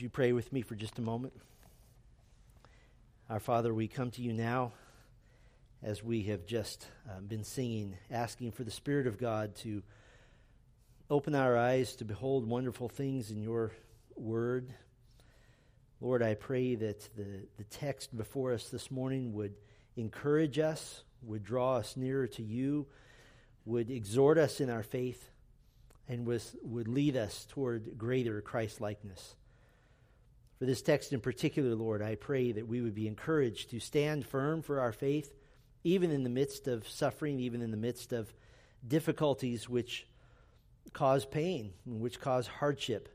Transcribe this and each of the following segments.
You pray with me for just a moment? Our Father, we come to you now as we have just uh, been singing, asking for the Spirit of God to open our eyes to behold wonderful things in your word. Lord, I pray that the, the text before us this morning would encourage us, would draw us nearer to you, would exhort us in our faith, and was, would lead us toward greater Christ likeness. For this text in particular, Lord, I pray that we would be encouraged to stand firm for our faith, even in the midst of suffering, even in the midst of difficulties which cause pain, which cause hardship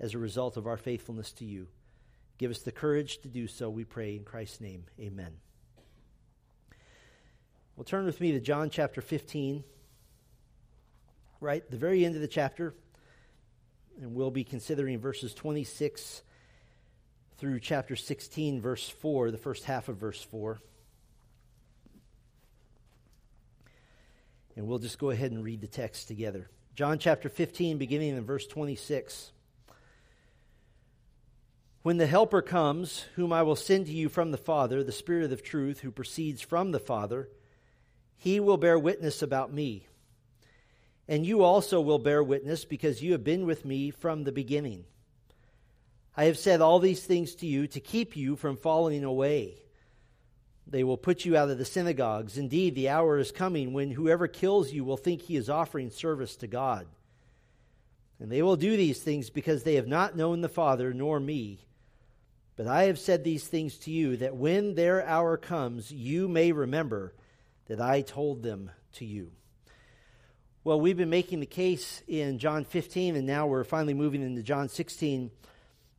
as a result of our faithfulness to you. Give us the courage to do so, we pray in Christ's name. Amen. Well, turn with me to John chapter 15, right, the very end of the chapter, and we'll be considering verses 26 through chapter 16, verse 4, the first half of verse 4. And we'll just go ahead and read the text together. John chapter 15, beginning in verse 26. When the Helper comes, whom I will send to you from the Father, the Spirit of truth, who proceeds from the Father, he will bear witness about me. And you also will bear witness, because you have been with me from the beginning. I have said all these things to you to keep you from falling away. They will put you out of the synagogues. Indeed, the hour is coming when whoever kills you will think he is offering service to God. And they will do these things because they have not known the Father nor me. But I have said these things to you that when their hour comes, you may remember that I told them to you. Well, we've been making the case in John 15, and now we're finally moving into John 16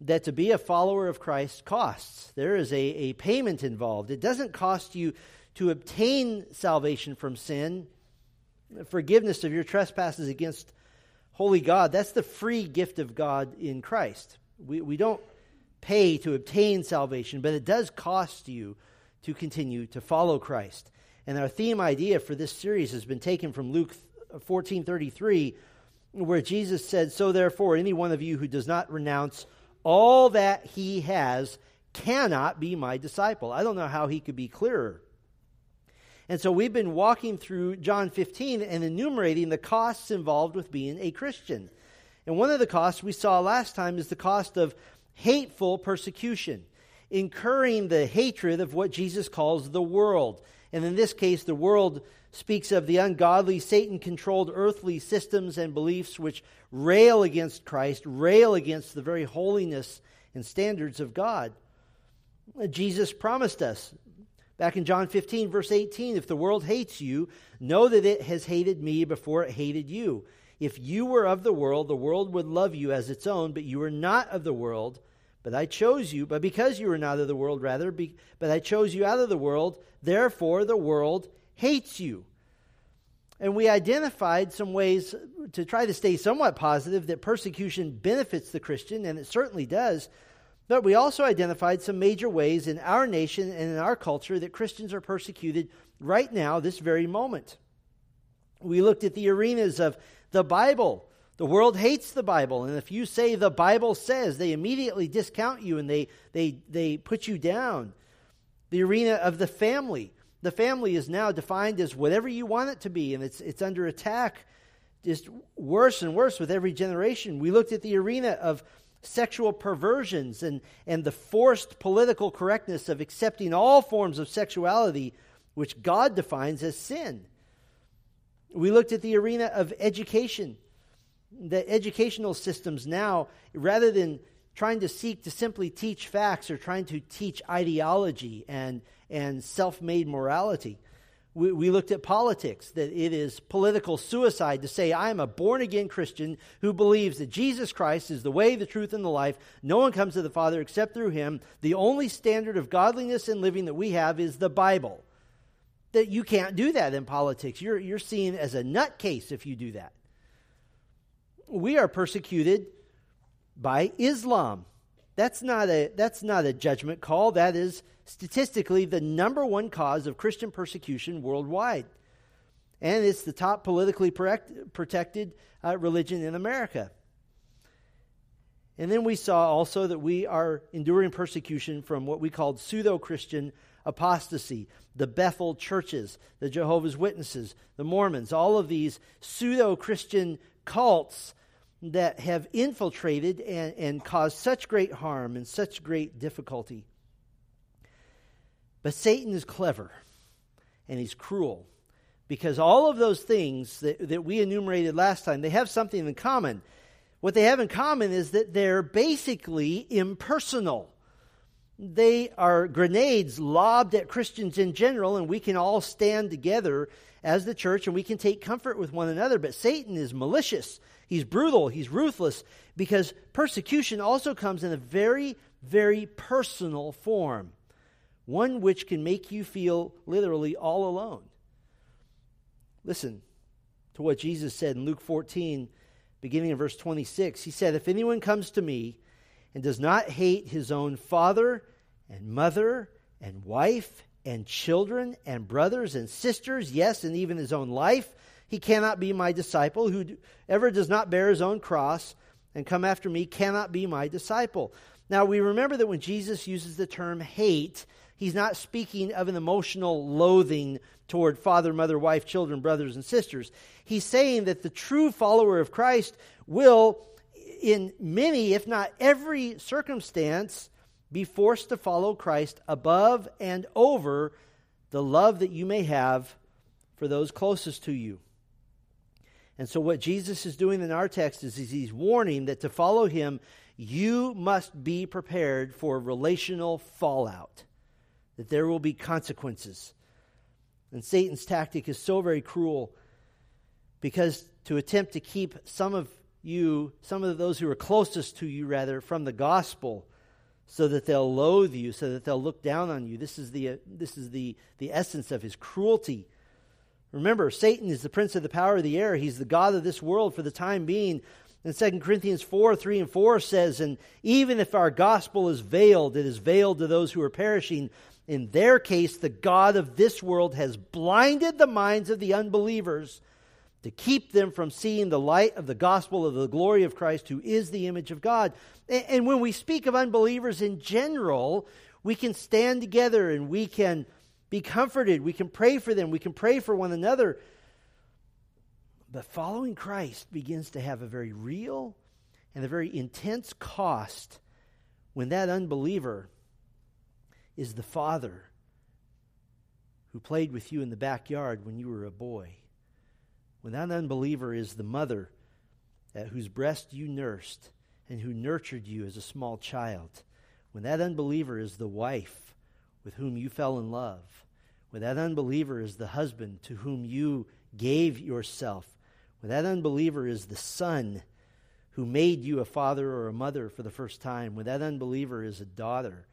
that to be a follower of Christ costs. There is a, a payment involved. It doesn't cost you to obtain salvation from sin, forgiveness of your trespasses against holy God. That's the free gift of God in Christ. We, we don't pay to obtain salvation, but it does cost you to continue to follow Christ. And our theme idea for this series has been taken from Luke 14:33 where Jesus said, "So therefore any one of you who does not renounce all that he has cannot be my disciple. I don't know how he could be clearer. And so we've been walking through John 15 and enumerating the costs involved with being a Christian. And one of the costs we saw last time is the cost of hateful persecution, incurring the hatred of what Jesus calls the world. And in this case, the world speaks of the ungodly, Satan controlled earthly systems and beliefs which rail against Christ, rail against the very holiness and standards of God. Jesus promised us back in John 15, verse 18 if the world hates you, know that it has hated me before it hated you. If you were of the world, the world would love you as its own, but you are not of the world. But I chose you, but because you are not of the world, rather, be, but I chose you out of the world, therefore the world hates you. And we identified some ways to try to stay somewhat positive that persecution benefits the Christian, and it certainly does. But we also identified some major ways in our nation and in our culture that Christians are persecuted right now, this very moment. We looked at the arenas of the Bible. The world hates the Bible, and if you say the Bible says, they immediately discount you and they, they, they put you down. The arena of the family the family is now defined as whatever you want it to be, and it's, it's under attack just worse and worse with every generation. We looked at the arena of sexual perversions and, and the forced political correctness of accepting all forms of sexuality, which God defines as sin. We looked at the arena of education. The educational systems now, rather than trying to seek to simply teach facts, are trying to teach ideology and and self made morality. We, we, looked at politics, that it is political suicide to say, I am a born again Christian who believes that Jesus Christ is the way, the truth, and the life. No one comes to the Father except through him. The only standard of godliness and living that we have is the Bible. That you can't do that in politics. You're, you're seen as a nutcase if you do that. We are persecuted by Islam. That's not a, that's not a judgment call. That is statistically the number one cause of Christian persecution worldwide. And it's the top politically protected uh, religion in America. And then we saw also that we are enduring persecution from what we called pseudo Christian apostasy, the Bethel churches, the Jehovah's Witnesses, the Mormons, all of these pseudo Christian cults that have infiltrated and, and caused such great harm and such great difficulty. But Satan is clever and he's cruel because all of those things that, that we enumerated last time, they have something in common. What they have in common is that they're basically impersonal. They are grenades lobbed at Christians in general, and we can all stand together as the church and we can take comfort with one another. But Satan is malicious, he's brutal, he's ruthless, because persecution also comes in a very, very personal form, one which can make you feel literally all alone. Listen to what Jesus said in Luke 14, beginning in verse 26. He said, If anyone comes to me, and does not hate his own father and mother and wife and children and brothers and sisters, yes, and even his own life, he cannot be my disciple. Whoever does not bear his own cross and come after me cannot be my disciple. Now, we remember that when Jesus uses the term hate, he's not speaking of an emotional loathing toward father, mother, wife, children, brothers, and sisters. He's saying that the true follower of Christ will in many, if not every circumstance, be forced to follow Christ above and over the love that you may have for those closest to you. And so, what Jesus is doing in our text is, is he's warning that to follow him, you must be prepared for relational fallout, that there will be consequences. And Satan's tactic is so very cruel because to attempt to keep some of you, some of those who are closest to you, rather, from the gospel, so that they'll loathe you, so that they'll look down on you. This is the, uh, this is the, the essence of his cruelty. Remember, Satan is the prince of the power of the air. He's the God of this world for the time being. And 2 Corinthians 4 3 and 4 says, And even if our gospel is veiled, it is veiled to those who are perishing. In their case, the God of this world has blinded the minds of the unbelievers to keep them from seeing the light of the gospel of the glory of Christ, who is the image of God. And when we speak of unbelievers in general, we can stand together and we can be comforted. We can pray for them. We can pray for one another. But following Christ begins to have a very real and a very intense cost when that unbeliever is the father who played with you in the backyard when you were a boy when that unbeliever is the mother at whose breast you nursed and who nurtured you as a small child, when that unbeliever is the wife with whom you fell in love, when that unbeliever is the husband to whom you gave yourself, when that unbeliever is the son who made you a father or a mother for the first time, when that unbeliever is a daughter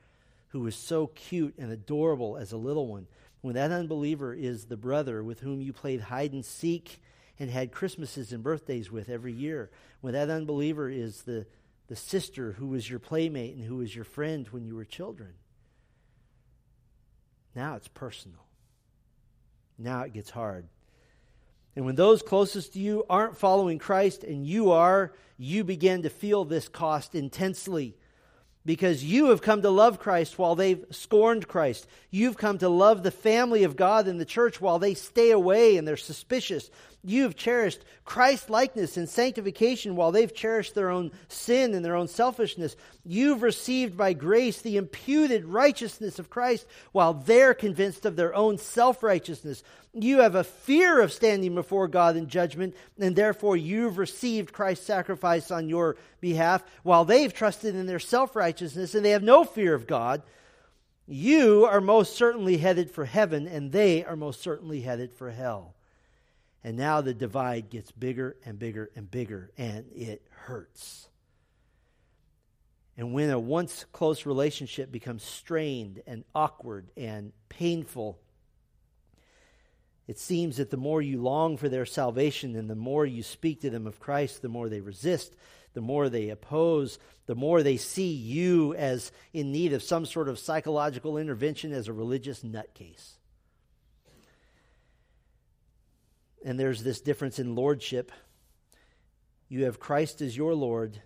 who was so cute and adorable as a little one, when that unbeliever is the brother with whom you played hide and seek and had Christmases and birthdays with every year. When that unbeliever is the, the sister who was your playmate and who was your friend when you were children. Now it's personal. Now it gets hard. And when those closest to you aren't following Christ and you are, you begin to feel this cost intensely because you have come to love Christ while they've scorned Christ. You've come to love the family of God and the church while they stay away and they're suspicious. You've cherished Christ likeness and sanctification while they've cherished their own sin and their own selfishness. You've received by grace the imputed righteousness of Christ while they're convinced of their own self righteousness. You have a fear of standing before God in judgment, and therefore you've received Christ's sacrifice on your behalf while they've trusted in their self righteousness and they have no fear of God. You are most certainly headed for heaven, and they are most certainly headed for hell. And now the divide gets bigger and bigger and bigger, and it hurts. And when a once close relationship becomes strained and awkward and painful, it seems that the more you long for their salvation and the more you speak to them of Christ, the more they resist, the more they oppose, the more they see you as in need of some sort of psychological intervention as a religious nutcase. And there's this difference in lordship. You have Christ as your Lord,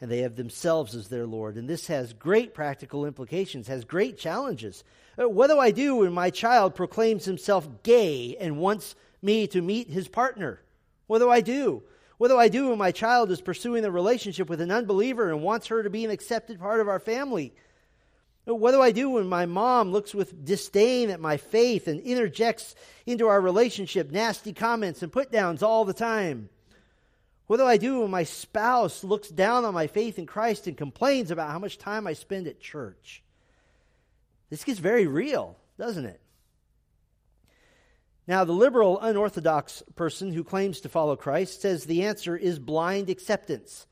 and they have themselves as their Lord. And this has great practical implications, has great challenges. Uh, what do I do when my child proclaims himself gay and wants me to meet his partner? What do I do? What do I do when my child is pursuing a relationship with an unbeliever and wants her to be an accepted part of our family? Uh, what do I do when my mom looks with disdain at my faith and interjects into our relationship nasty comments and put downs all the time? What do I do when my spouse looks down on my faith in Christ and complains about how much time I spend at church? This gets very real, doesn't it? Now, the liberal, unorthodox person who claims to follow Christ says the answer is blind acceptance.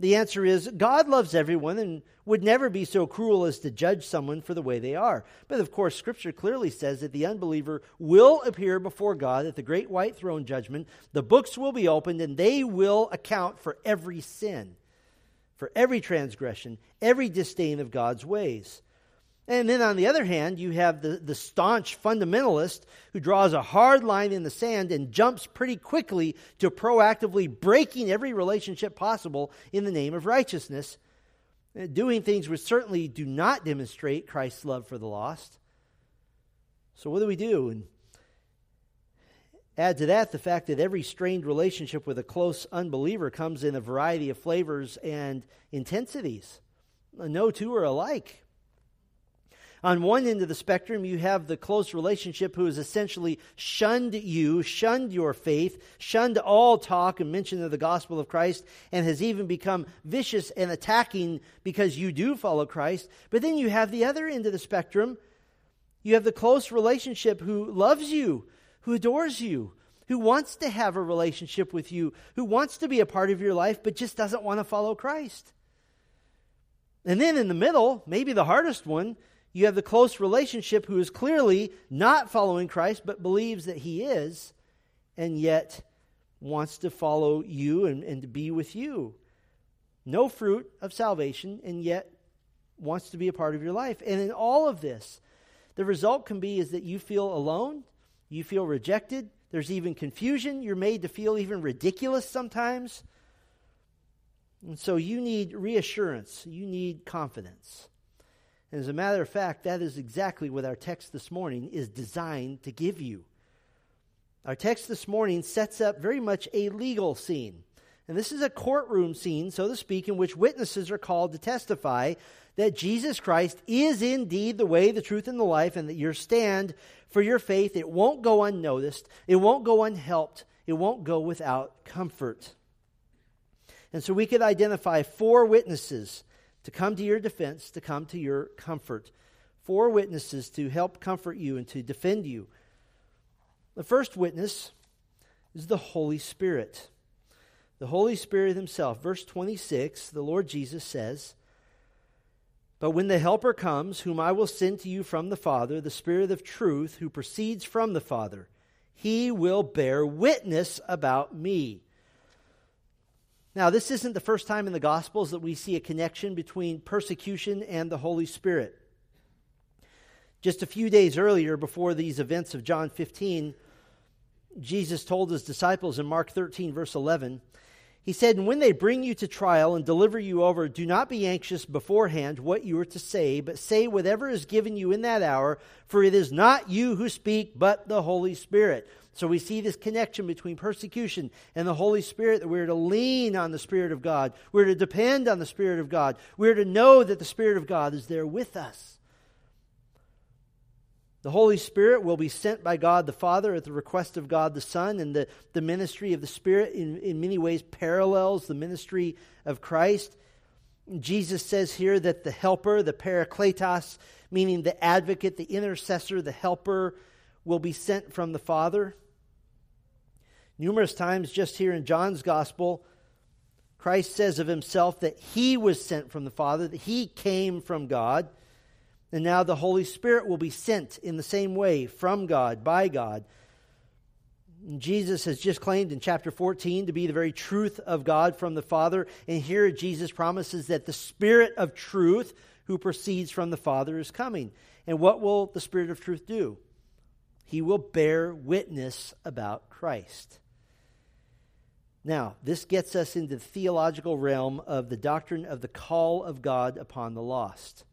The answer is God loves everyone and would never be so cruel as to judge someone for the way they are. But of course, Scripture clearly says that the unbeliever will appear before God at the great white throne judgment. The books will be opened and they will account for every sin, for every transgression, every disdain of God's ways. And then on the other hand, you have the, the staunch fundamentalist who draws a hard line in the sand and jumps pretty quickly to proactively breaking every relationship possible in the name of righteousness, uh, doing things which certainly do not demonstrate Christ's love for the lost. So, what do we do? And add to that the fact that every strained relationship with a close unbeliever comes in a variety of flavors and intensities. No two are alike. On one end of the spectrum, you have the close relationship who has essentially shunned you, shunned your faith, shunned all talk and mention of the gospel of Christ, and has even become vicious and attacking because you do follow Christ. But then you have the other end of the spectrum. You have the close relationship who loves you, who adores you, who wants to have a relationship with you, who wants to be a part of your life, but just doesn't want to follow Christ. And then in the middle, maybe the hardest one, you have the close relationship who is clearly not following Christ, but believes that he is, and yet wants to follow you and, and to be with you. No fruit of salvation, and yet wants to be a part of your life. And in all of this, the result can be is that you feel alone, you feel rejected, there's even confusion, you're made to feel even ridiculous sometimes. And so you need reassurance, you need confidence. And as a matter of fact, that is exactly what our text this morning is designed to give you. Our text this morning sets up very much a legal scene. And this is a courtroom scene, so to speak, in which witnesses are called to testify that Jesus Christ is indeed the way, the truth, and the life, and that your stand for your faith, it won't go unnoticed, it won't go unhelped, it won't go without comfort. And so we could identify four witnesses to come to your defense, to come to your comfort. Four witnesses to help comfort you and to defend you. The first witness is the Holy Spirit. The Holy Spirit Himself. Verse 26, the Lord Jesus says, But when the Helper comes, whom I will send to you from the Father, the Spirit of truth, who proceeds from the Father, He will bear witness about me. Now, this isn't the first time in the Gospels that we see a connection between persecution and the Holy Spirit. Just a few days earlier, before these events of John 15, Jesus told his disciples in Mark 13, verse 11, He said, And when they bring you to trial and deliver you over, do not be anxious beforehand what you are to say, but say whatever is given you in that hour, for it is not you who speak, but the Holy Spirit. So we see this connection between persecution and the Holy Spirit that we're to lean on the Spirit of God. We're to depend on the Spirit of God. We're to know that the Spirit of God is there with us. The Holy Spirit will be sent by God the Father at the request of God the Son, and the, the ministry of the Spirit in, in many ways parallels the ministry of Christ. Jesus says here that the helper, the parakletos, meaning the advocate, the intercessor, the helper, will be sent from the Father. Numerous times, just here in John's Gospel, Christ says of himself that he was sent from the Father, that he came from God. And now the Holy Spirit will be sent in the same way from God, by God. Jesus has just claimed in chapter 14 to be the very truth of God from the Father. And here Jesus promises that the Spirit of truth who proceeds from the Father is coming. And what will the Spirit of truth do? He will bear witness about Christ. Now, this gets us into the theological realm of the doctrine of the call of God upon the lost.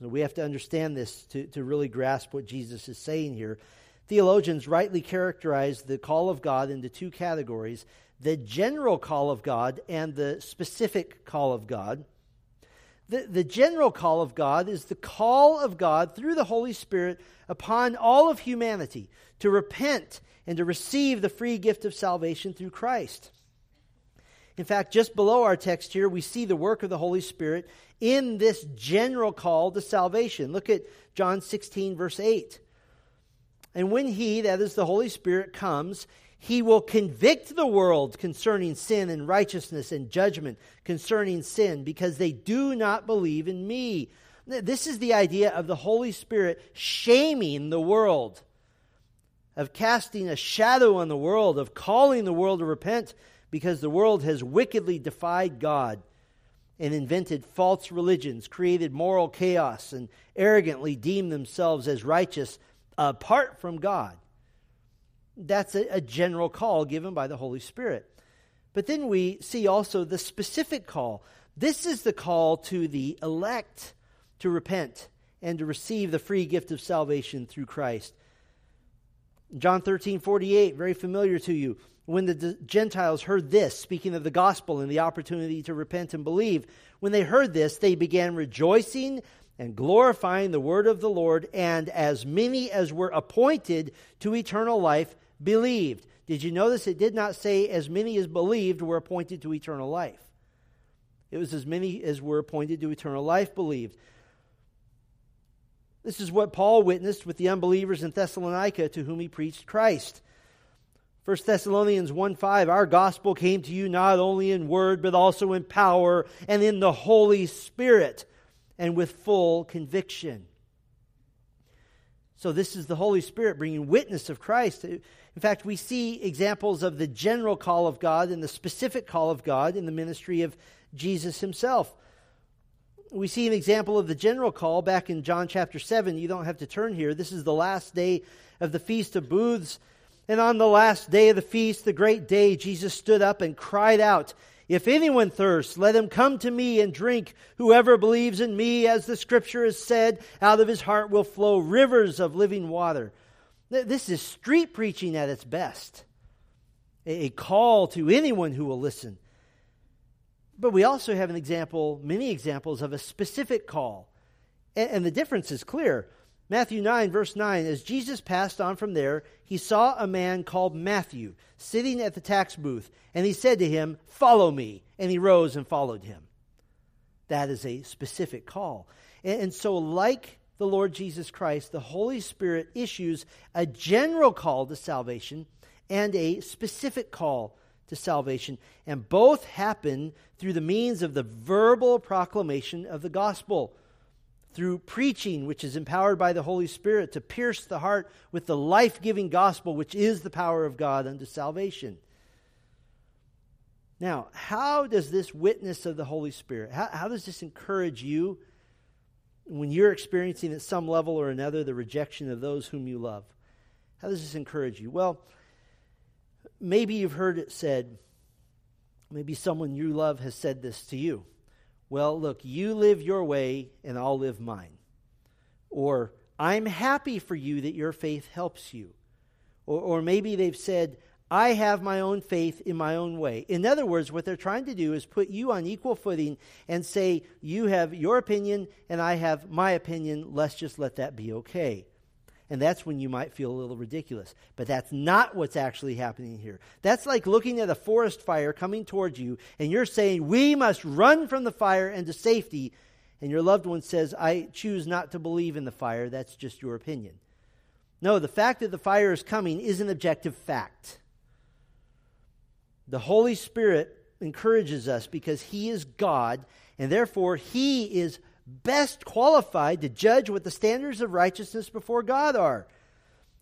So we have to understand this to, to really grasp what Jesus is saying here. Theologians rightly characterize the call of God into two categories the general call of God and the specific call of God. The, the general call of God is the call of God through the Holy Spirit upon all of humanity to repent and to receive the free gift of salvation through Christ. In fact, just below our text here, we see the work of the Holy Spirit in this general call to salvation. Look at John 16, verse 8. And when He, that is the Holy Spirit, comes, He will convict the world concerning sin and righteousness and judgment concerning sin, because they do not believe in me. This is the idea of the Holy Spirit shaming the world, of casting a shadow on the world, of calling the world to repent because the world has wickedly defied God and invented false religions, created moral chaos, and arrogantly deemed themselves as righteous apart from God. That's a, a, general call given by the Holy Spirit. But then we see also the specific call. This is the call to the elect to repent and to receive the free gift of salvation through Christ. John 13, 48, very familiar to you when the Gentiles heard this, speaking of the gospel and the opportunity to repent and believe, when they heard this, they began rejoicing and glorifying the word of the Lord, and as many as were appointed to eternal life believed. Did you notice it did not say as many as believed were appointed to eternal life? It was as many as were appointed to eternal life believed. This is what Paul witnessed with the unbelievers in Thessalonica to whom he preached Christ. 1 Thessalonians 1 5, our gospel came to you not only in word, but also in power and in the Holy Spirit and with full conviction. So, this is the Holy Spirit bringing witness of Christ. In fact, we see examples of the general call of God and the specific call of God in the ministry of Jesus himself. We see an example of the general call back in John chapter 7. You don't have to turn here. This is the last day of the Feast of Booths. And on the last day of the feast, the great day, Jesus stood up and cried out, If anyone thirsts, let him come to me and drink. Whoever believes in me, as the scripture has said, out of his heart will flow rivers of living water. This is street preaching at its best, a call to anyone who will listen. But we also have an example, many examples of a specific call. And the difference is clear. Matthew 9, verse 9 As Jesus passed on from there, he saw a man called Matthew sitting at the tax booth, and he said to him, Follow me. And he rose and followed him. That is a specific call. And, and so, like the Lord Jesus Christ, the Holy Spirit issues a general call to salvation and a specific call to salvation. And both happen through the means of the verbal proclamation of the gospel through preaching, which is empowered by the Holy Spirit to pierce the heart with the life giving gospel, which is the power of God unto salvation. Now, how does this witness of the Holy Spirit, how, how does this encourage you when you're experiencing at some level or another the rejection of those whom you love? How does this encourage you? Well, maybe you've heard it said, maybe someone you love has said this to you. Well, look, you live your way and I'll live mine. Or, I'm happy for you that your faith helps you. Or, or maybe they've said, I have my own faith in my own way. In other words, what they're trying to do is put you on equal footing and say, You have your opinion and I have my opinion. Let's just let that be okay and that's when you might feel a little ridiculous. But that's not what's actually happening here. That's like looking at a forest fire coming towards you, and you're saying, We must run from the fire into safety. And your loved one says, I choose not to believe in the fire. That's just your opinion. No, the fact that the fire is coming is an objective fact. The Holy Spirit encourages us because He is God, and therefore He is best qualified to judge what the standards of righteousness before God are.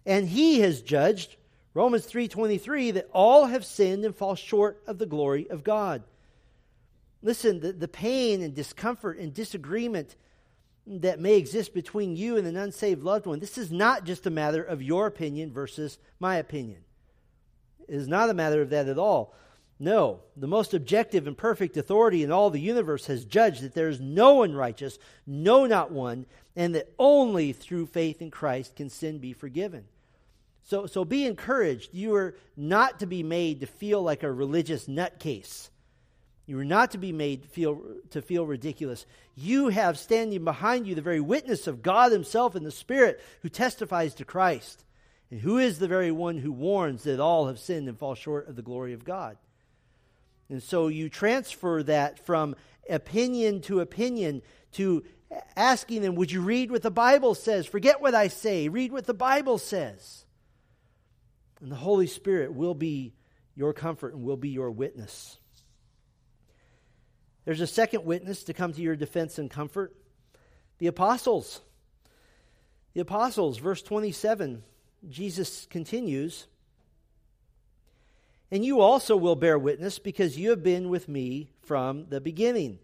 And he has judged Romans 3:23 that all have sinned and fall short of the glory of God. Listen, the, the pain and discomfort and disagreement that may exist between you and an unsaved loved one, this is not just a matter of your opinion versus my opinion. It is not a matter of that at all. No, the most objective and perfect authority in all the universe has judged that there is no one righteous, no, not one, and that only through faith in Christ can sin be forgiven. So, so be encouraged. You are not to be made to feel like a religious nutcase. You are not to be made feel, to feel ridiculous. You have standing behind you the very witness of God Himself and the Spirit who testifies to Christ, and who is the very one who warns that all have sinned and fall short of the glory of God. And so you transfer that from opinion to opinion to asking them, Would you read what the Bible says? Forget what I say, read what the Bible says. And the Holy Spirit will be your comfort and will be your witness. There's a second witness to come to your defense and comfort the apostles. The apostles, verse 27, Jesus continues and you also will bear witness because you have been with me from the beginning.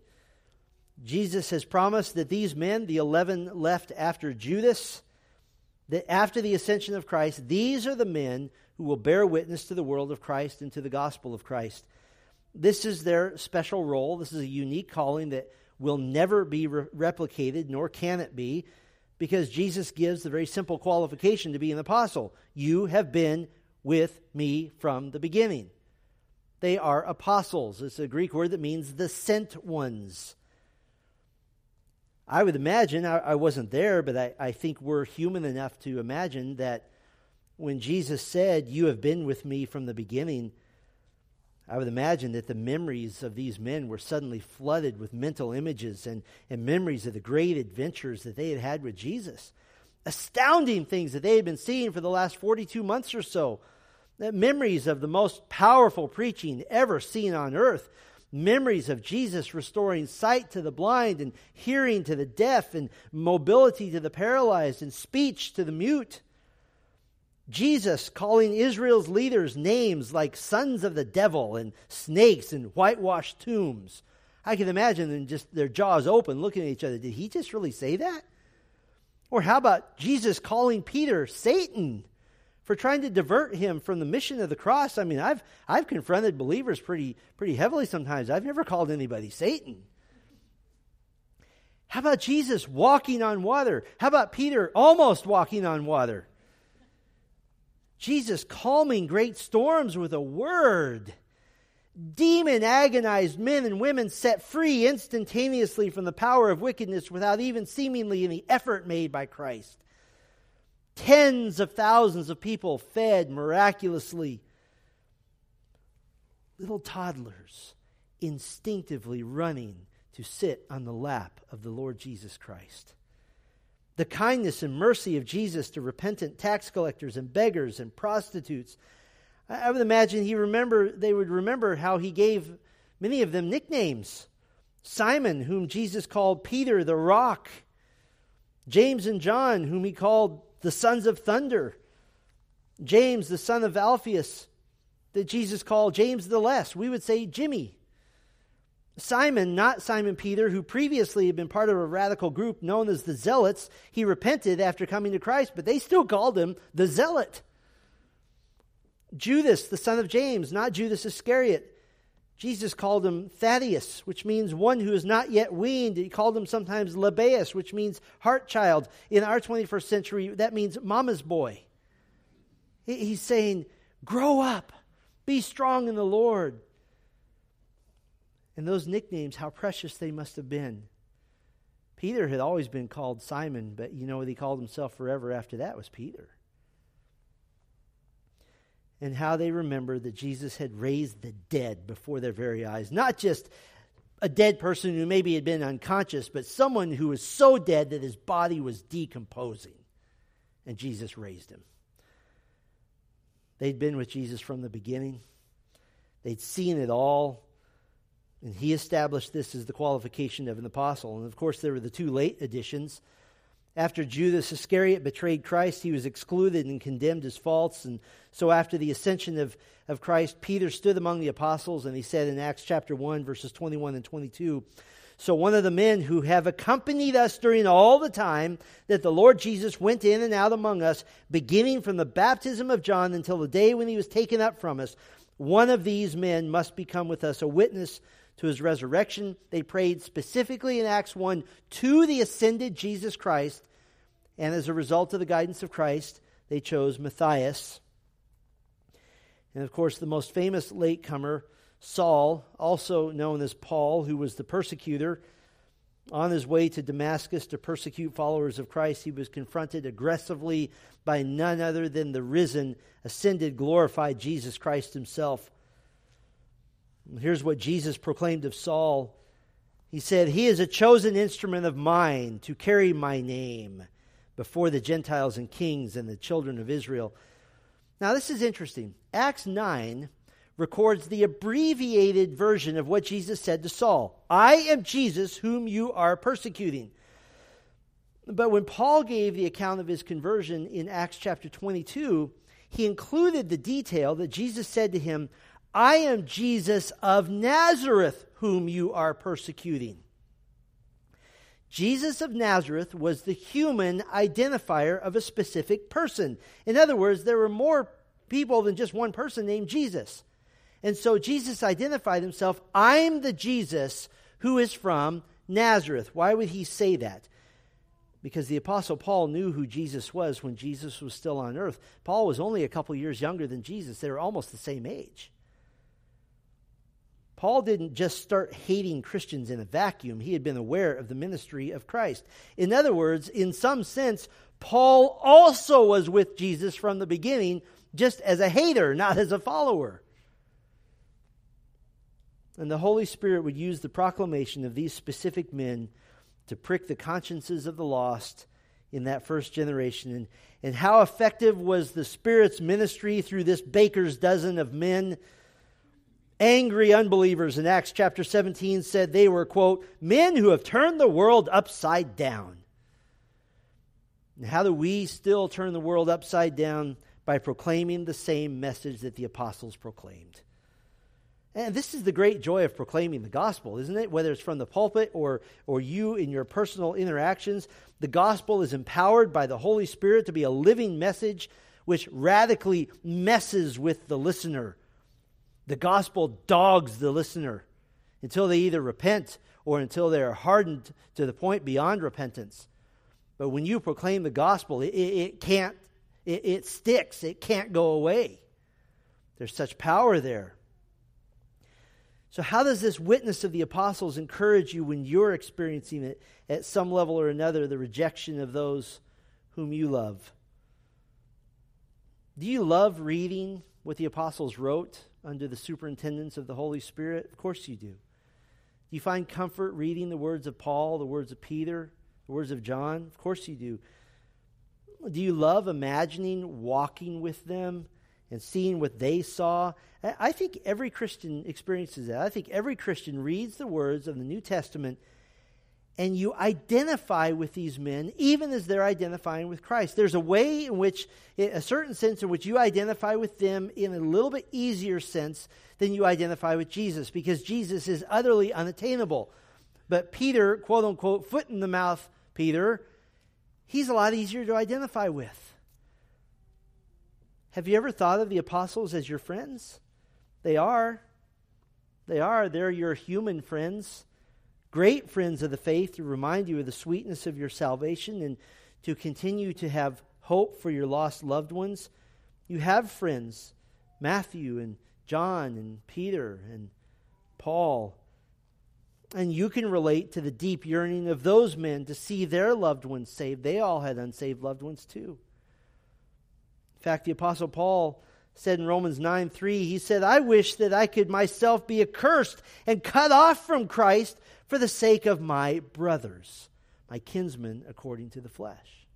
Jesus has promised that these men, the 11 left after Judas, that after the ascension of Christ, these are the men who will bear witness to the world of Christ and to the gospel of Christ. This is their special role. This is a unique calling that will never be re- replicated, nor can it be, because Jesus gives the very simple qualification to be an apostle. You have been with me from the beginning. They are apostles. It's a Greek word that means the sent ones. I would imagine, I, I wasn't there, but I, I think we're human enough to imagine that when Jesus said, You have been with me from the beginning, I would imagine that the memories of these men were suddenly flooded with mental images and, and memories of the great adventures that they had had with Jesus astounding things that they had been seeing for the last 42 months or so. Memories of the most powerful preaching ever seen on earth. Memories of Jesus restoring sight to the blind and hearing to the deaf and mobility to the paralyzed and speech to the mute. Jesus calling Israel's leaders names like sons of the devil and snakes and whitewashed tombs. I can imagine them just their jaws open looking at each other. Did he just really say that? Or how about Jesus calling Peter Satan for trying to divert him from the mission of the cross? I mean, I've, I've confronted believers pretty, pretty heavily sometimes. I've never called anybody Satan. How about Jesus walking on water? How about Peter almost walking on water? Jesus calming great storms with a word demon agonized men and women set free instantaneously from the power of wickedness without even seemingly any effort made by Christ. Tens of thousands of people fed miraculously. Little toddlers instinctively running to sit on the lap of the Lord Jesus Christ. The kindness and mercy of Jesus to repentant tax collectors and beggars and prostitutes I would imagine he remember they would remember how he gave many of them nicknames. Simon, whom Jesus called Peter the rock, James and John, whom he called the sons of thunder, James, the son of Alphaeus, that Jesus called James the less. We would say Jimmy. Simon, not Simon Peter, who previously had been part of a radical group known as the Zealots, he repented after coming to Christ, but they still called him the Zealot. Judas, the son of James, not Judas Iscariot. Jesus called him Thaddeus, which means one who is not yet weaned. He called him sometimes Lebbaeus, which means heart child. In our 21st century, that means mama's boy. He's saying, grow up, be strong in the Lord. And those nicknames, how precious they must have been. Peter had always been called Simon, but you know what he called himself forever after that was Peter and how they remembered that Jesus had raised the dead before their very eyes. Not just a dead person who maybe had been unconscious, but someone who was so dead that his body was decomposing. And Jesus raised him. They'd been with Jesus from the beginning, they'd seen it all. And he established this as the qualification of an apostle. And of course, there were the two late additions after Judas Iscariot betrayed Christ, he was excluded and condemned as false. And so, after the ascension of, of Christ, Peter stood among the apostles, and he said in Acts chapter 1, verses 21 and 22 So, one of the men who have accompanied us during all the time that the Lord Jesus went in and out among us, beginning from the baptism of John until the day when he was taken up from us, One of these men must become with us a witness to his resurrection. They prayed specifically in Acts 1 to the ascended Jesus Christ. And as a result of the guidance of Christ, they chose Matthias. And of course, the most famous latecomer, Saul, also known as Paul, who was the persecutor, on his way to Damascus to persecute followers of Christ, he was confronted aggressively by none other than the risen, ascended, glorified Jesus Christ himself. Here's what Jesus proclaimed of Saul He said, He is a chosen instrument of mine to carry my name before the Gentiles and kings and the children of Israel. Now, this is interesting. Acts 9 records the abbreviated version of what Jesus said to Saul I am Jesus whom you are persecuting. But when Paul gave the account of his conversion in Acts chapter 22, he included the detail that Jesus said to him, I am Jesus of Nazareth whom you are persecuting. Jesus of Nazareth was the human identifier of a specific person. In other words, there were more people than just one person named Jesus. And so Jesus identified himself I'm the Jesus who is from Nazareth. Why would he say that? Because the Apostle Paul knew who Jesus was when Jesus was still on earth. Paul was only a couple years younger than Jesus, they were almost the same age. Paul didn't just start hating Christians in a vacuum. He had been aware of the ministry of Christ. In other words, in some sense, Paul also was with Jesus from the beginning, just as a hater, not as a follower. And the Holy Spirit would use the proclamation of these specific men to prick the consciences of the lost in that first generation. And, and how effective was the Spirit's ministry through this baker's dozen of men? Angry unbelievers in Acts chapter 17 said they were, quote, men who have turned the world upside down. And how do we still turn the world upside down? By proclaiming the same message that the apostles proclaimed. And this is the great joy of proclaiming the gospel, isn't it? Whether it's from the pulpit or, or you in your personal interactions, the gospel is empowered by the Holy Spirit to be a living message which radically messes with the listener. The gospel dogs the listener until they either repent or until they are hardened to the point beyond repentance. But when you proclaim the gospel, it, it can't, it, it sticks, it can't go away. There's such power there. So, how does this witness of the apostles encourage you when you're experiencing it at some level or another, the rejection of those whom you love? Do you love reading what the apostles wrote under the superintendence of the Holy Spirit? Of course you do. Do you find comfort reading the words of Paul, the words of Peter, the words of John? Of course you do. Do you love imagining walking with them and seeing what they saw. I think every Christian experiences that. I think every Christian reads the words of the New Testament and you identify with these men even as they're identifying with Christ. There's a way in which, a certain sense in which you identify with them in a little bit easier sense than you identify with Jesus because Jesus is utterly unattainable. But Peter, quote unquote, foot in the mouth, Peter, he's a lot easier to identify with. Have you ever thought of the apostles as your friends? They are. They are. They're your human friends, great friends of the faith to remind you of the sweetness of your salvation and to continue to have hope for your lost loved ones. You have friends, Matthew and John and Peter and Paul. And you can relate to the deep yearning of those men to see their loved ones saved. They all had unsaved loved ones too. In fact, the Apostle Paul said in Romans 9 3, he said, I wish that I could myself be accursed and cut off from Christ for the sake of my brothers, my kinsmen according to the flesh.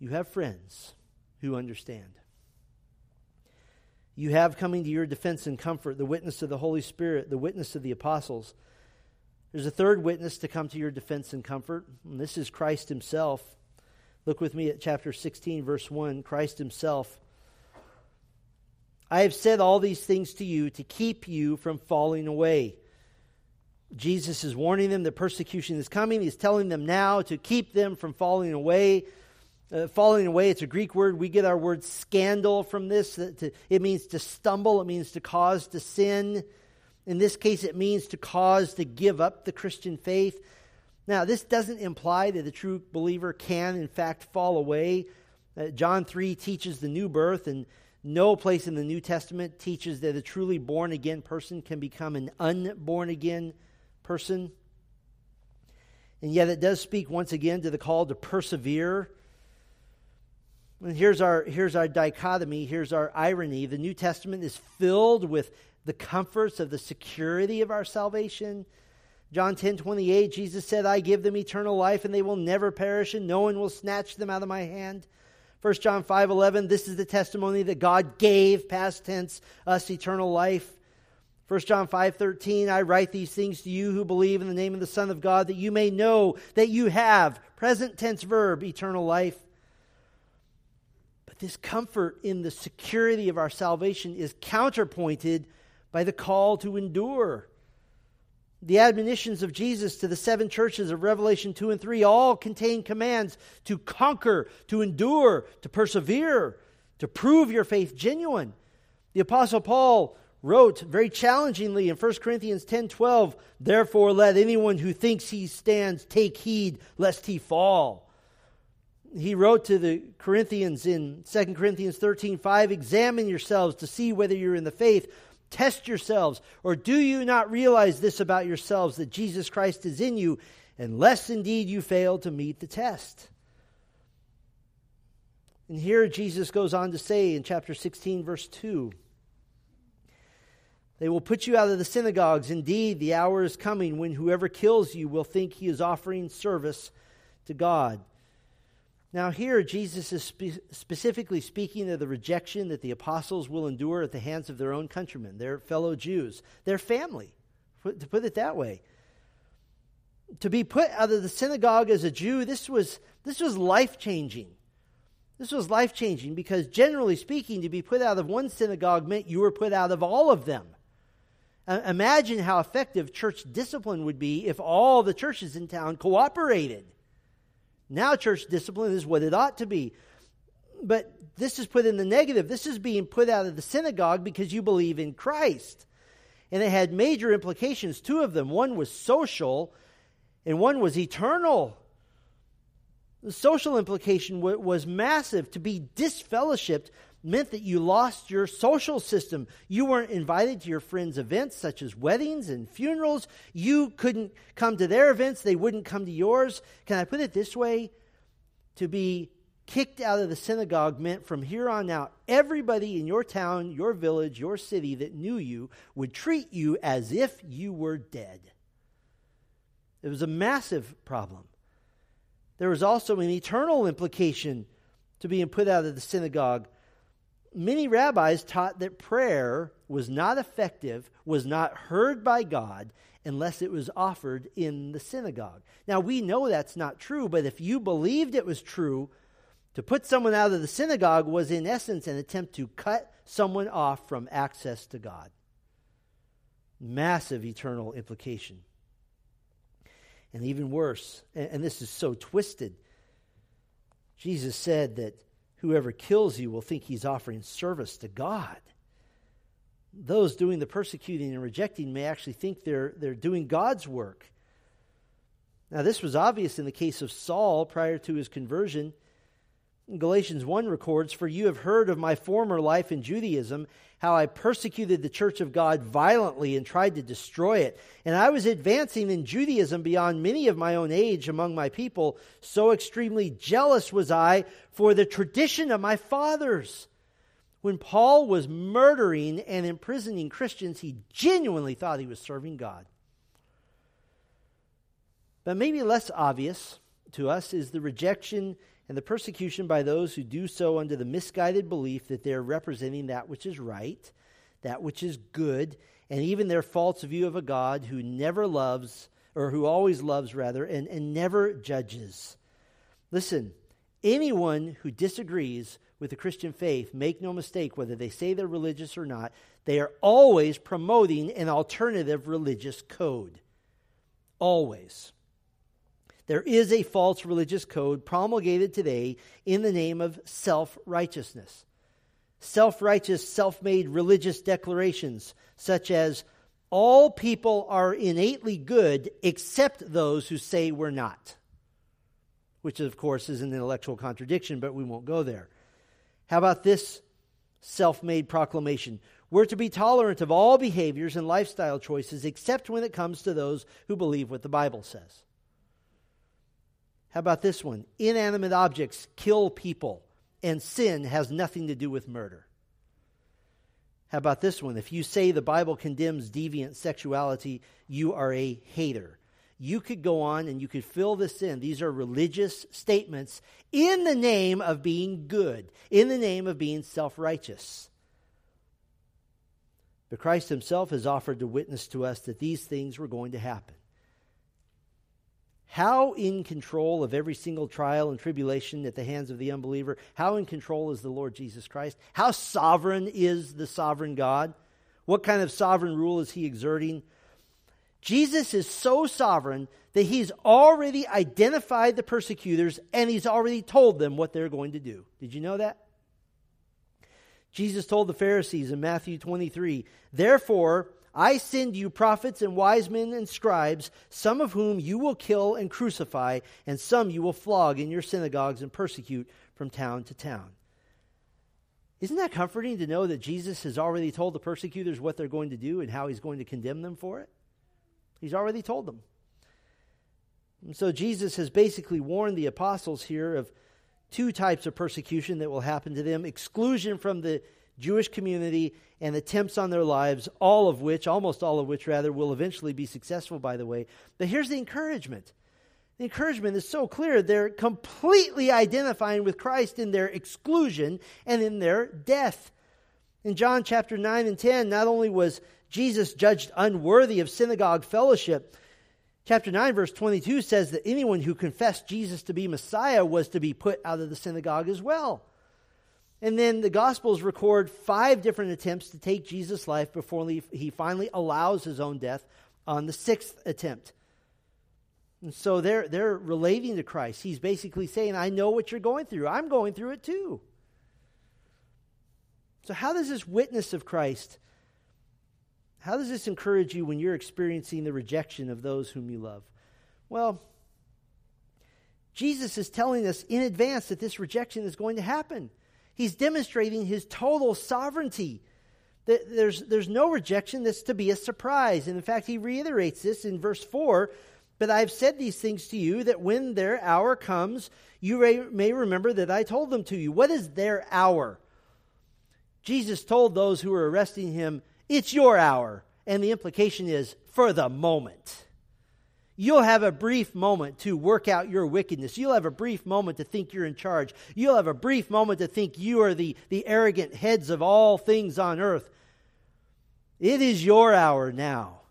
You have friends who understand. You have coming to your defense and comfort the witness of the Holy Spirit, the witness of the apostles. There's a third witness to come to your defense and comfort, and this is Christ Himself. Look with me at chapter 16, verse 1. Christ Himself. I have said all these things to you to keep you from falling away. Jesus is warning them that persecution is coming. He's telling them now to keep them from falling away. Uh, falling away, it's a Greek word. We get our word scandal from this. It means to stumble, it means to cause to sin. In this case, it means to cause to give up the Christian faith. Now, this doesn't imply that the true believer can, in fact, fall away. Uh, John 3 teaches the new birth, and no place in the New Testament teaches that a truly born again person can become an unborn again person. And yet, it does speak once again to the call to persevere and here's our, here's our dichotomy, here's our irony. The New Testament is filled with the comforts of the security of our salvation. John 10 28, Jesus said, I give them eternal life, and they will never perish, and no one will snatch them out of my hand. 1 John 5 11, this is the testimony that God gave, past tense, us eternal life. 1 John 5 13, I write these things to you who believe in the name of the Son of God, that you may know that you have, present tense verb, eternal life But this comfort in the security of our salvation is counterpointed by the call to endure. The admonitions of Jesus to the seven churches of Revelation 2 and 3 all contain commands to conquer, to endure, to persevere, to prove your faith genuine. The Apostle Paul wrote very challengingly in 1 Corinthians 10 12, Therefore, let anyone who thinks he stands take heed lest he fall he wrote to the Corinthians in 2 Corinthians 13 5, examine yourselves to see whether you're in the faith. Test yourselves. Or do you not realize this about yourselves, that Jesus Christ is in you, unless indeed you fail to meet the test? And here Jesus goes on to say in chapter 16, verse 2 They will put you out of the synagogues. Indeed, the hour is coming when whoever kills you will think he is offering service to God. Now, here, Jesus is spe- specifically speaking of the rejection that the apostles will endure at the hands of their own countrymen, their fellow Jews, their family, to put it that way. To be put out of the synagogue as a Jew, this was, this was life changing. This was life changing because, generally speaking, to be put out of one synagogue meant you were put out of all of them. Uh, imagine how effective church discipline would be if all the churches in town cooperated. Now, church discipline is what it ought to be. But this is put in the negative. This is being put out of the synagogue because you believe in Christ. And it had major implications, two of them. One was social, and one was eternal. The social implication was massive. To be disfellowshipped meant that you lost your social system. You weren't invited to your friends' events, such as weddings and funerals. You couldn't come to their events, they wouldn't come to yours. Can I put it this way? To be kicked out of the synagogue meant from here on out, everybody in your town, your village, your city that knew you would treat you as if you were dead. It was a massive problem. There was also an eternal implication to being put out of the synagogue many rabbis taught that prayer was not effective, was not heard by God, unless it was offered in the synagogue. Now, we know that's not true, but if you believed it was true, to put someone out of the synagogue was, in essence, an attempt to cut someone off from access to God. Massive eternal implication. And even worse, and this is so twisted, Jesus said that Whoever kills you will think he's offering service to God. Those doing the persecuting and rejecting may actually think they're, they're doing God's work. Now, this was obvious in the case of Saul prior to his conversion. Galatians 1 records, For you have heard of my former life in Judaism, how I persecuted the church of God violently and tried to destroy it. And I was advancing in Judaism beyond many of my own age among my people. So extremely jealous was I for the tradition of my fathers. When Paul was murdering and imprisoning Christians, he genuinely thought he was serving God. But maybe less obvious to us is the rejection and the persecution by those who do so under the misguided belief that they're representing that which is right, that which is good, and even their false view of a God who never loves, or who always loves, rather, and, and never judges. Listen, anyone who disagrees with the Christian faith, make no mistake, whether they say they're religious or not, they are always promoting an alternative religious code. Always. There is a false religious code promulgated today in the name of self righteousness. Self righteous, self made religious declarations, such as, all people are innately good except those who say we're not. Which, of course, is an intellectual contradiction, but we won't go there. How about this self made proclamation? We're to be tolerant of all behaviors and lifestyle choices except when it comes to those who believe what the Bible says. How about this one? Inanimate objects kill people, and sin has nothing to do with murder. How about this one? If you say the Bible condemns deviant sexuality, you are a hater. You could go on and you could fill this in. These are religious statements in the name of being good, in the name of being self righteous. But Christ himself has offered to witness to us that these things were going to happen. How in control of every single trial and tribulation at the hands of the unbeliever? How in control is the Lord Jesus Christ? How sovereign is the sovereign God? What kind of sovereign rule is he exerting? Jesus is so sovereign that he's already identified the persecutors and he's already told them what they're going to do. Did you know that? Jesus told the Pharisees in Matthew 23, Therefore, I send you prophets and wise men and scribes, some of whom you will kill and crucify, and some you will flog in your synagogues and persecute from town to town. Isn't that comforting to know that Jesus has already told the persecutors what they're going to do and how he's going to condemn them for it? He's already told them. And so Jesus has basically warned the apostles here of two types of persecution that will happen to them exclusion from the Jewish community and attempts on their lives, all of which, almost all of which rather, will eventually be successful, by the way. But here's the encouragement. The encouragement is so clear. They're completely identifying with Christ in their exclusion and in their death. In John chapter 9 and 10, not only was Jesus judged unworthy of synagogue fellowship, chapter 9, verse 22 says that anyone who confessed Jesus to be Messiah was to be put out of the synagogue as well. And then the Gospels record five different attempts to take Jesus' life before he finally allows his own death on the sixth attempt. And so they're, they're relating to Christ. He's basically saying, I know what you're going through. I'm going through it too. So, how does this witness of Christ, how does this encourage you when you're experiencing the rejection of those whom you love? Well, Jesus is telling us in advance that this rejection is going to happen. He's demonstrating his total sovereignty. There's, there's no rejection that's to be a surprise. And in fact, he reiterates this in verse 4 But I've said these things to you that when their hour comes, you may remember that I told them to you. What is their hour? Jesus told those who were arresting him, It's your hour. And the implication is, for the moment. You'll have a brief moment to work out your wickedness. You'll have a brief moment to think you're in charge. You'll have a brief moment to think you are the, the arrogant heads of all things on earth. It is your hour now.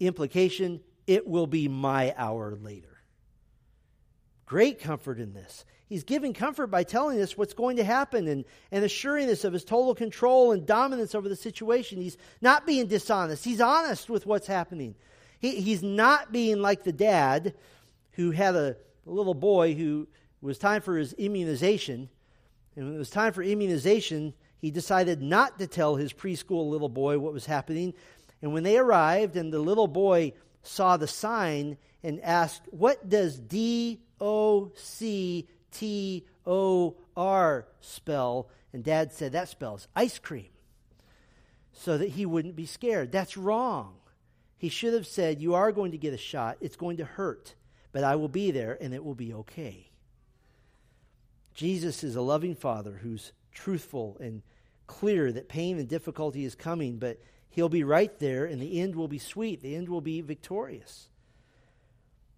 Implication, it will be my hour later. Great comfort in this. He's giving comfort by telling us what's going to happen and, and assuring us of his total control and dominance over the situation. He's not being dishonest, he's honest with what's happening. He, he's not being like the dad who had a, a little boy who was time for his immunization. And when it was time for immunization, he decided not to tell his preschool little boy what was happening. And when they arrived and the little boy saw the sign and asked, What does D O C T O R spell? And dad said, That spells ice cream. So that he wouldn't be scared. That's wrong. He should have said, You are going to get a shot. It's going to hurt, but I will be there and it will be okay. Jesus is a loving father who's truthful and clear that pain and difficulty is coming, but he'll be right there and the end will be sweet. The end will be victorious.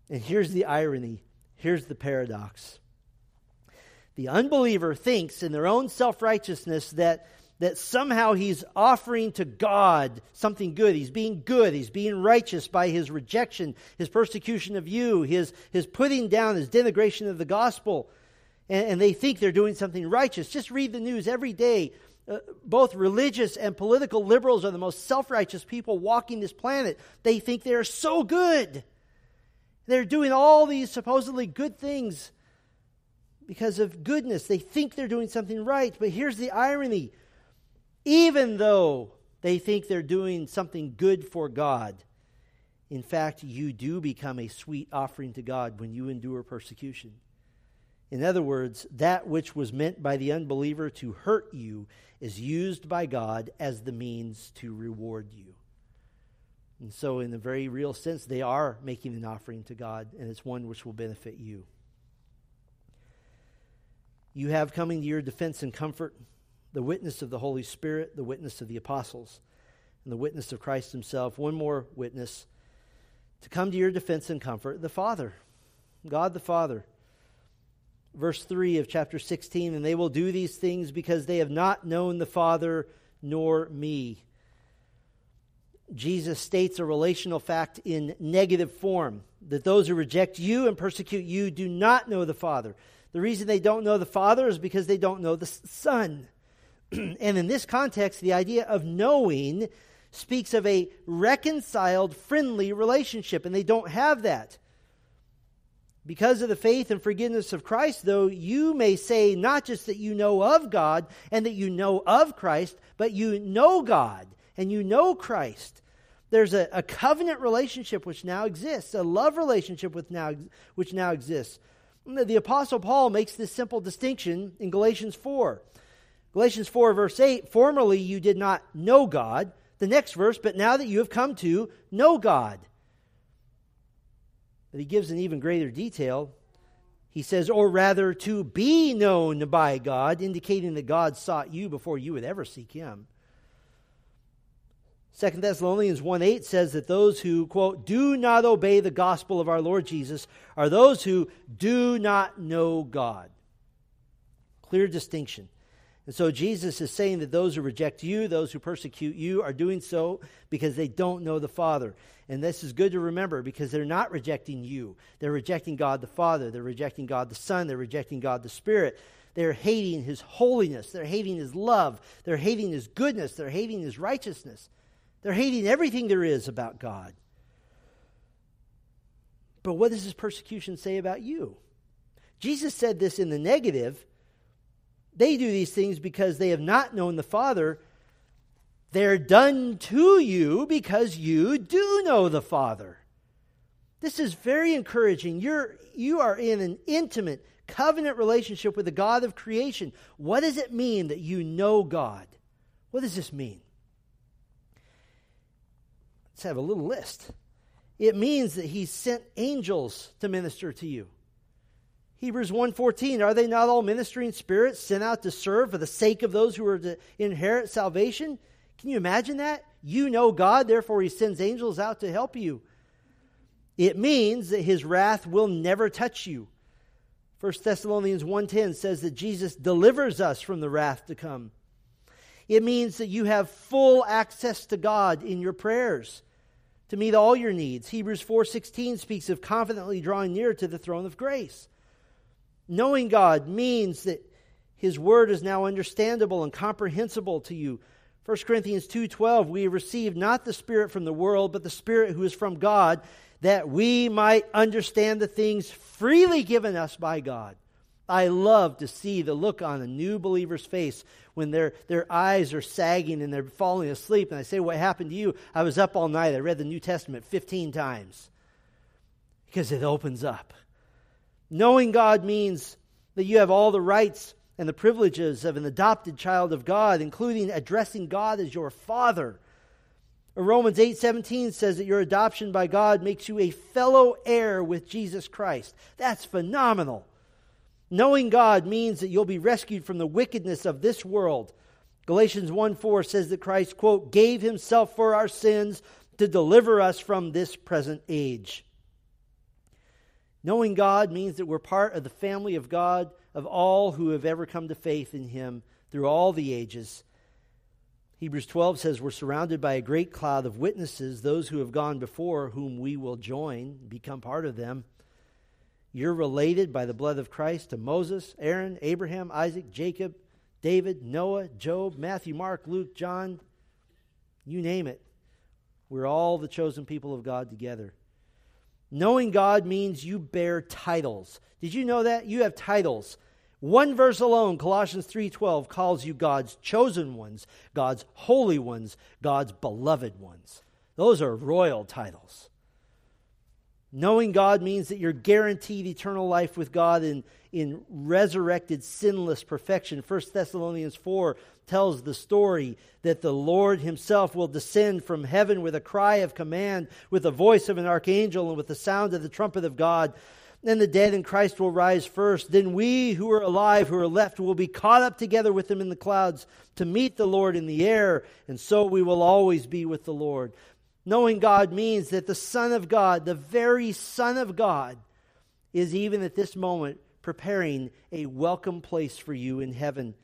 And here's the irony here's the paradox. The unbeliever thinks in their own self righteousness that that somehow he's offering to God something good. He's being good. He's being righteous by his rejection, his persecution of you, his, his putting down, his denigration of the gospel. And, and they think they're doing something righteous. Just read the news every day. Uh, both religious and political liberals are the most self righteous people walking this planet. They think they are so good. They're doing all these supposedly good things because of goodness. They think they're doing something right. But here's the irony even though they think they're doing something good for God, in fact, you do become a sweet offering to God when you endure persecution. In other words, that which was meant by the unbeliever to hurt you is used by God as the means to reward you. And so, in a very real sense, they are making an offering to God, and it's one which will benefit you. You have coming to your defense and comfort the witness of the Holy Spirit, the witness of the apostles, and the witness of Christ Himself. One more witness to come to your defense and comfort the Father, God the Father. Verse 3 of chapter 16 And they will do these things because they have not known the Father nor me. Jesus states a relational fact in negative form that those who reject you and persecute you do not know the Father. The reason they don't know the Father is because they don't know the Son. and in this context, the idea of knowing speaks of a reconciled, friendly relationship, and they don't have that. Because of the faith and forgiveness of Christ, though, you may say not just that you know of God and that you know of Christ, but you know God and you know Christ. There's a, a covenant relationship which now exists, a love relationship with now, which now exists. The Apostle Paul makes this simple distinction in Galatians 4. Galatians 4, verse 8 Formerly you did not know God. The next verse, but now that you have come to know God. But he gives an even greater detail. He says, or rather, to be known by God, indicating that God sought you before you would ever seek him. 2 Thessalonians 1 8 says that those who, quote, do not obey the gospel of our Lord Jesus are those who do not know God. Clear distinction. And so Jesus is saying that those who reject you, those who persecute you, are doing so because they don't know the Father. And this is good to remember because they're not rejecting you. They're rejecting God the Father. They're rejecting God the Son. They're rejecting God the Spirit. They're hating His holiness. They're hating His love. They're hating His goodness. They're hating His righteousness. They're hating everything there is about God. But what does this persecution say about you? Jesus said this in the negative they do these things because they have not known the Father. They're done to you because you do know the Father. This is very encouraging. You're, you are in an intimate covenant relationship with the God of creation. What does it mean that you know God? What does this mean? Let's have a little list. It means that He sent angels to minister to you. Hebrews 1:14 Are they not all ministering spirits sent out to serve for the sake of those who are to inherit salvation? Can you imagine that? You know God, therefore he sends angels out to help you. It means that his wrath will never touch you. 1 Thessalonians 1:10 says that Jesus delivers us from the wrath to come. It means that you have full access to God in your prayers to meet all your needs. Hebrews 4:16 speaks of confidently drawing near to the throne of grace. Knowing God means that his word is now understandable and comprehensible to you. 1 Corinthians 2:12 we receive not the spirit from the world but the spirit who is from God that we might understand the things freely given us by God. I love to see the look on a new believer's face when their, their eyes are sagging and they're falling asleep. And I say, What happened to you? I was up all night. I read the New Testament 15 times because it opens up. Knowing God means that you have all the rights and the privileges of an adopted child of God, including addressing God as your father. Uh, Romans 8:17 says that your adoption by God makes you a fellow heir with Jesus Christ. That's phenomenal. Knowing God means that you'll be rescued from the wickedness of this world. Galatians 1:4 says that Christ quote gave himself for our sins to deliver us from this present age. Knowing God means that we're part of the family of God, of all who have ever come to faith in Him through all the ages. Hebrews 12 says we're surrounded by a great cloud of witnesses, those who have gone before, whom we will join, become part of them. You're related by the blood of Christ to Moses, Aaron, Abraham, Isaac, Jacob, David, Noah, Job, Matthew, Mark, Luke, John, you name it. We're all the chosen people of God together. Knowing God means you bear titles. Did you know that? You have titles. One verse alone, Colossians 3:12 calls you God's chosen ones, God's holy ones, God's beloved ones. Those are royal titles. Knowing God means that you're guaranteed eternal life with God in, in resurrected, sinless perfection. 1 Thessalonians 4 tells the story that the Lord himself will descend from heaven with a cry of command, with the voice of an archangel, and with the sound of the trumpet of God. Then the dead in Christ will rise first. Then we who are alive, who are left, will be caught up together with them in the clouds to meet the Lord in the air, and so we will always be with the Lord. Knowing God means that the Son of God, the very Son of God, is even at this moment preparing a welcome place for you in heaven.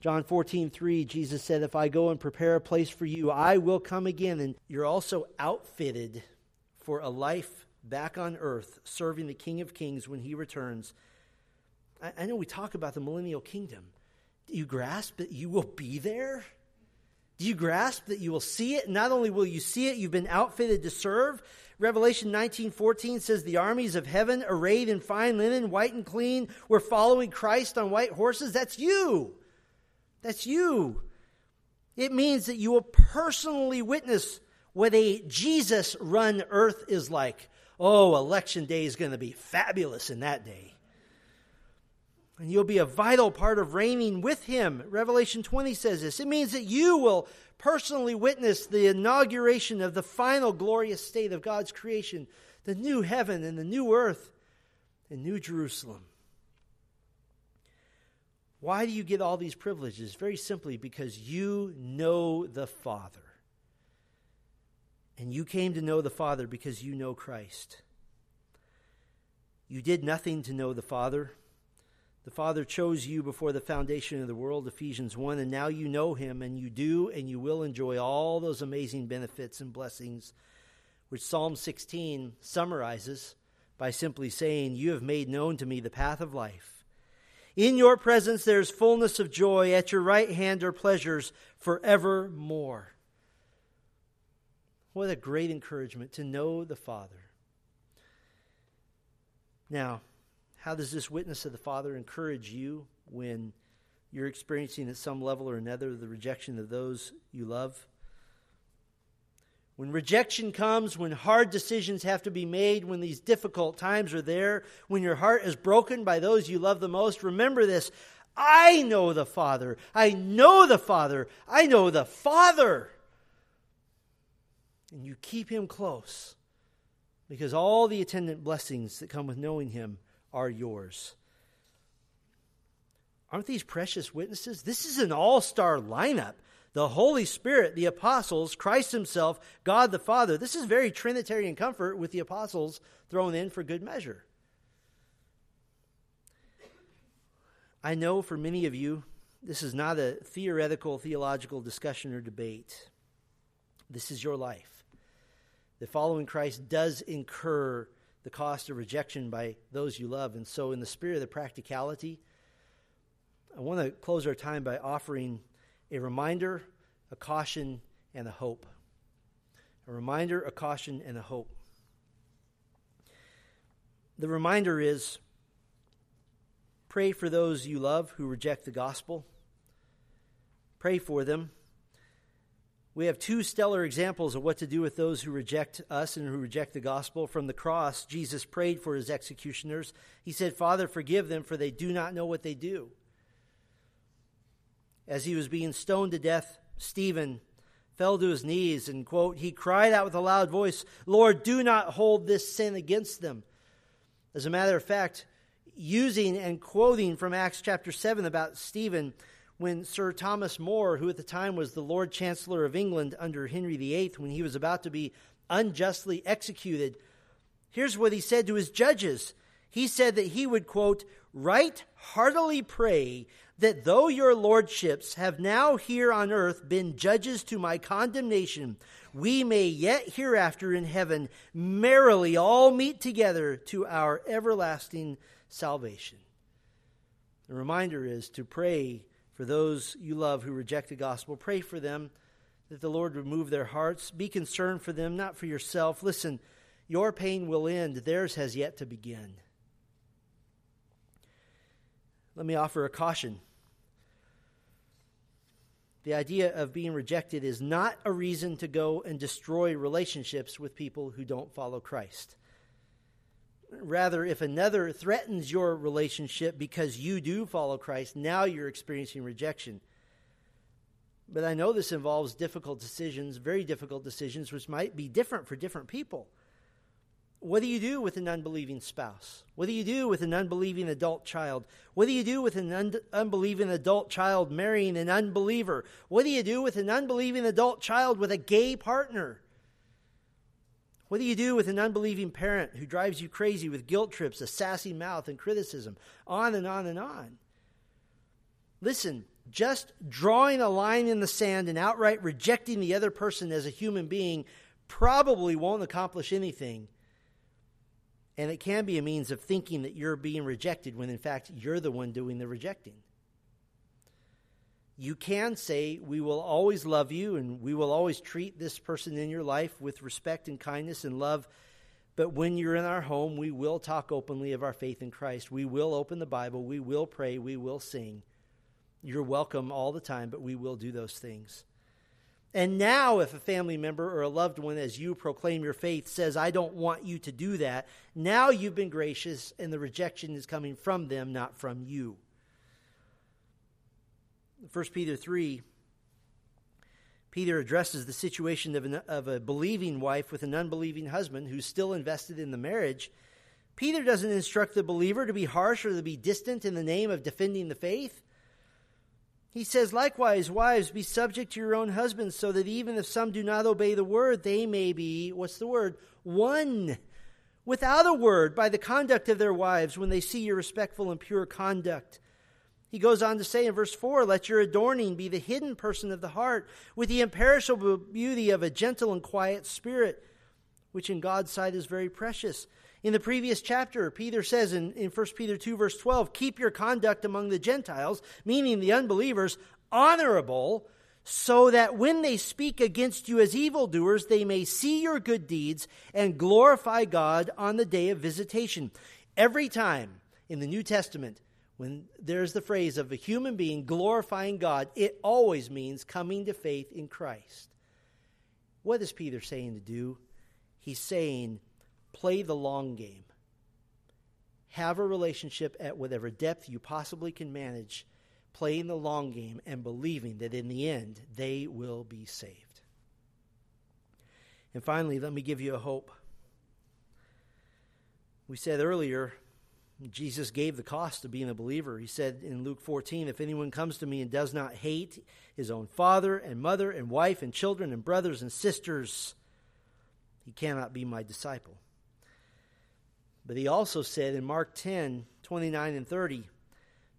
John 14, 3, Jesus said, If I go and prepare a place for you, I will come again. And you're also outfitted for a life back on earth, serving the King of Kings when he returns. I, I know we talk about the millennial kingdom. Do you grasp that you will be there? Do you grasp that you will see it? Not only will you see it, you've been outfitted to serve. Revelation 19:14 says the armies of heaven arrayed in fine linen, white and clean, were following Christ on white horses. That's you. That's you. It means that you will personally witness what a Jesus run earth is like. Oh, election day is going to be fabulous in that day and you'll be a vital part of reigning with him. Revelation 20 says this. It means that you will personally witness the inauguration of the final glorious state of God's creation, the new heaven and the new earth and new Jerusalem. Why do you get all these privileges? Very simply, because you know the Father. And you came to know the Father because you know Christ. You did nothing to know the Father. The Father chose you before the foundation of the world, Ephesians 1, and now you know him, and you do and you will enjoy all those amazing benefits and blessings, which Psalm 16 summarizes by simply saying, You have made known to me the path of life. In your presence there is fullness of joy. At your right hand are pleasures forevermore. What a great encouragement to know the Father. Now, how does this witness of the Father encourage you when you're experiencing at some level or another the rejection of those you love? When rejection comes, when hard decisions have to be made, when these difficult times are there, when your heart is broken by those you love the most, remember this. I know the Father. I know the Father. I know the Father. And you keep him close because all the attendant blessings that come with knowing him are yours. Aren't these precious witnesses? This is an all star lineup. The Holy Spirit, the apostles, Christ Himself, God the Father. This is very Trinitarian comfort with the apostles thrown in for good measure. I know for many of you, this is not a theoretical theological discussion or debate. This is your life. The following Christ does incur the cost of rejection by those you love. And so, in the spirit of the practicality, I want to close our time by offering a reminder, a caution, and a hope. A reminder, a caution, and a hope. The reminder is pray for those you love who reject the gospel. Pray for them we have two stellar examples of what to do with those who reject us and who reject the gospel. From the cross, Jesus prayed for his executioners. He said, Father, forgive them, for they do not know what they do. As he was being stoned to death, Stephen fell to his knees and, quote, he cried out with a loud voice, Lord, do not hold this sin against them. As a matter of fact, using and quoting from Acts chapter 7 about Stephen, when Sir Thomas More, who at the time was the Lord Chancellor of England under Henry VIII, when he was about to be unjustly executed, here's what he said to his judges. He said that he would, quote, right heartily pray that though your lordships have now here on earth been judges to my condemnation, we may yet hereafter in heaven merrily all meet together to our everlasting salvation. The reminder is to pray for those you love who reject the gospel. Pray for them that the Lord would move their hearts. Be concerned for them, not for yourself. Listen, Your pain will end, theirs has yet to begin. Let me offer a caution. The idea of being rejected is not a reason to go and destroy relationships with people who don't follow Christ. Rather, if another threatens your relationship because you do follow Christ, now you're experiencing rejection. But I know this involves difficult decisions, very difficult decisions, which might be different for different people. What do you do with an unbelieving spouse? What do you do with an unbelieving adult child? What do you do with an un- unbelieving adult child marrying an unbeliever? What do you do with an unbelieving adult child with a gay partner? What do you do with an unbelieving parent who drives you crazy with guilt trips, a sassy mouth, and criticism? On and on and on. Listen, just drawing a line in the sand and outright rejecting the other person as a human being probably won't accomplish anything. And it can be a means of thinking that you're being rejected when in fact you're the one doing the rejecting. You can say, We will always love you and we will always treat this person in your life with respect and kindness and love. But when you're in our home, we will talk openly of our faith in Christ. We will open the Bible. We will pray. We will sing. You're welcome all the time, but we will do those things. And now, if a family member or a loved one, as you proclaim your faith, says, I don't want you to do that, now you've been gracious and the rejection is coming from them, not from you. 1 Peter 3, Peter addresses the situation of, an, of a believing wife with an unbelieving husband who's still invested in the marriage. Peter doesn't instruct the believer to be harsh or to be distant in the name of defending the faith. He says, likewise, wives, be subject to your own husbands, so that even if some do not obey the word, they may be, what's the word? Won without a word by the conduct of their wives when they see your respectful and pure conduct. He goes on to say in verse 4 Let your adorning be the hidden person of the heart, with the imperishable beauty of a gentle and quiet spirit, which in God's sight is very precious. In the previous chapter, Peter says in, in 1 Peter 2, verse 12, keep your conduct among the Gentiles, meaning the unbelievers, honorable, so that when they speak against you as evildoers, they may see your good deeds and glorify God on the day of visitation. Every time in the New Testament, when there's the phrase of a human being glorifying God, it always means coming to faith in Christ. What is Peter saying to do? He's saying, Play the long game. Have a relationship at whatever depth you possibly can manage, playing the long game and believing that in the end they will be saved. And finally, let me give you a hope. We said earlier, Jesus gave the cost of being a believer. He said in Luke 14, If anyone comes to me and does not hate his own father and mother and wife and children and brothers and sisters, he cannot be my disciple. But he also said in Mark 10 29 and 30,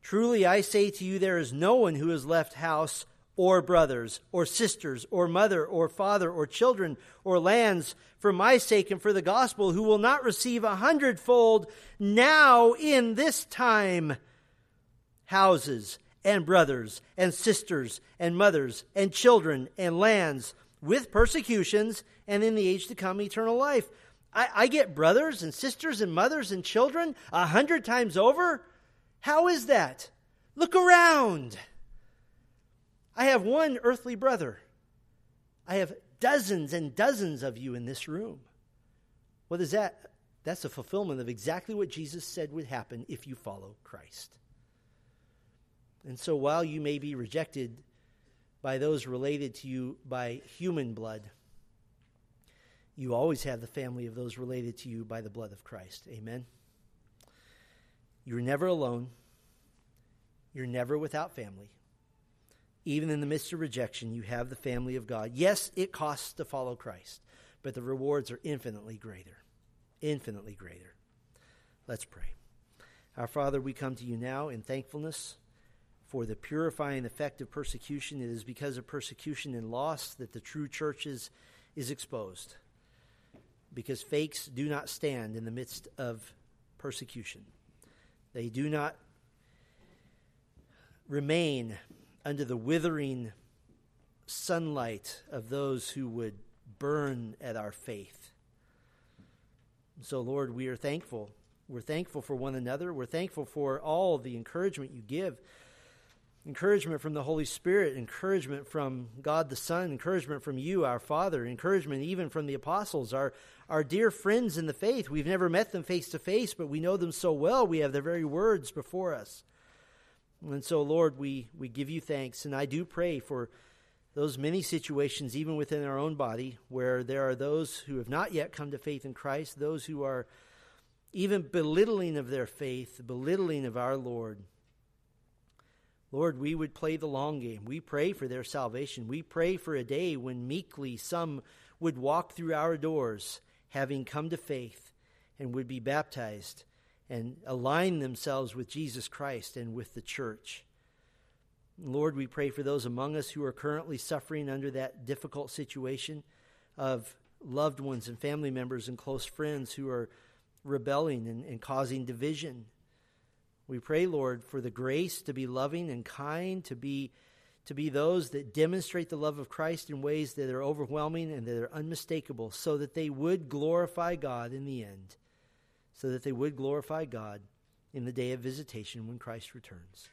Truly I say to you, there is no one who has left house or brothers or sisters or mother or father or children or lands for my sake and for the gospel who will not receive a hundredfold now in this time houses and brothers and sisters and mothers and children and lands with persecutions and in the age to come eternal life. I, I get brothers and sisters and mothers and children a hundred times over? How is that? Look around. I have one earthly brother. I have dozens and dozens of you in this room. What is that? That's a fulfillment of exactly what Jesus said would happen if you follow Christ. And so while you may be rejected by those related to you by human blood, you always have the family of those related to you by the blood of Christ. Amen. You're never alone. You're never without family. Even in the midst of rejection, you have the family of God. Yes, it costs to follow Christ, but the rewards are infinitely greater. Infinitely greater. Let's pray. Our Father, we come to you now in thankfulness for the purifying effect of persecution. It is because of persecution and loss that the true church is, is exposed because fakes do not stand in the midst of persecution. They do not remain under the withering sunlight of those who would burn at our faith. So, Lord, we are thankful. We're thankful for one another. We're thankful for all the encouragement you give encouragement from the Holy Spirit, encouragement from God the Son, encouragement from you, our Father, encouragement even from the apostles, our, our dear friends in the faith. We've never met them face to face, but we know them so well. We have their very words before us. And so, Lord, we, we give you thanks. And I do pray for those many situations, even within our own body, where there are those who have not yet come to faith in Christ, those who are even belittling of their faith, belittling of our Lord. Lord, we would play the long game. We pray for their salvation. We pray for a day when meekly some would walk through our doors, having come to faith, and would be baptized and align themselves with Jesus Christ and with the church. Lord, we pray for those among us who are currently suffering under that difficult situation of loved ones and family members and close friends who are rebelling and, and causing division we pray, Lord, for the grace to be loving and kind, to be to be those that demonstrate the love of Christ in ways that are overwhelming and that are unmistakable, so that they would glorify God in the end, so that they would glorify God in the day of visitation when Christ returns.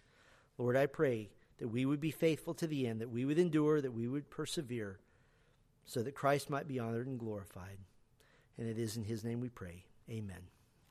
Lord, I pray that we would be faithful to the end, that we would endure, that we would persevere, so that Christ might be honored and glorified. And it is in his name we pray. Amen.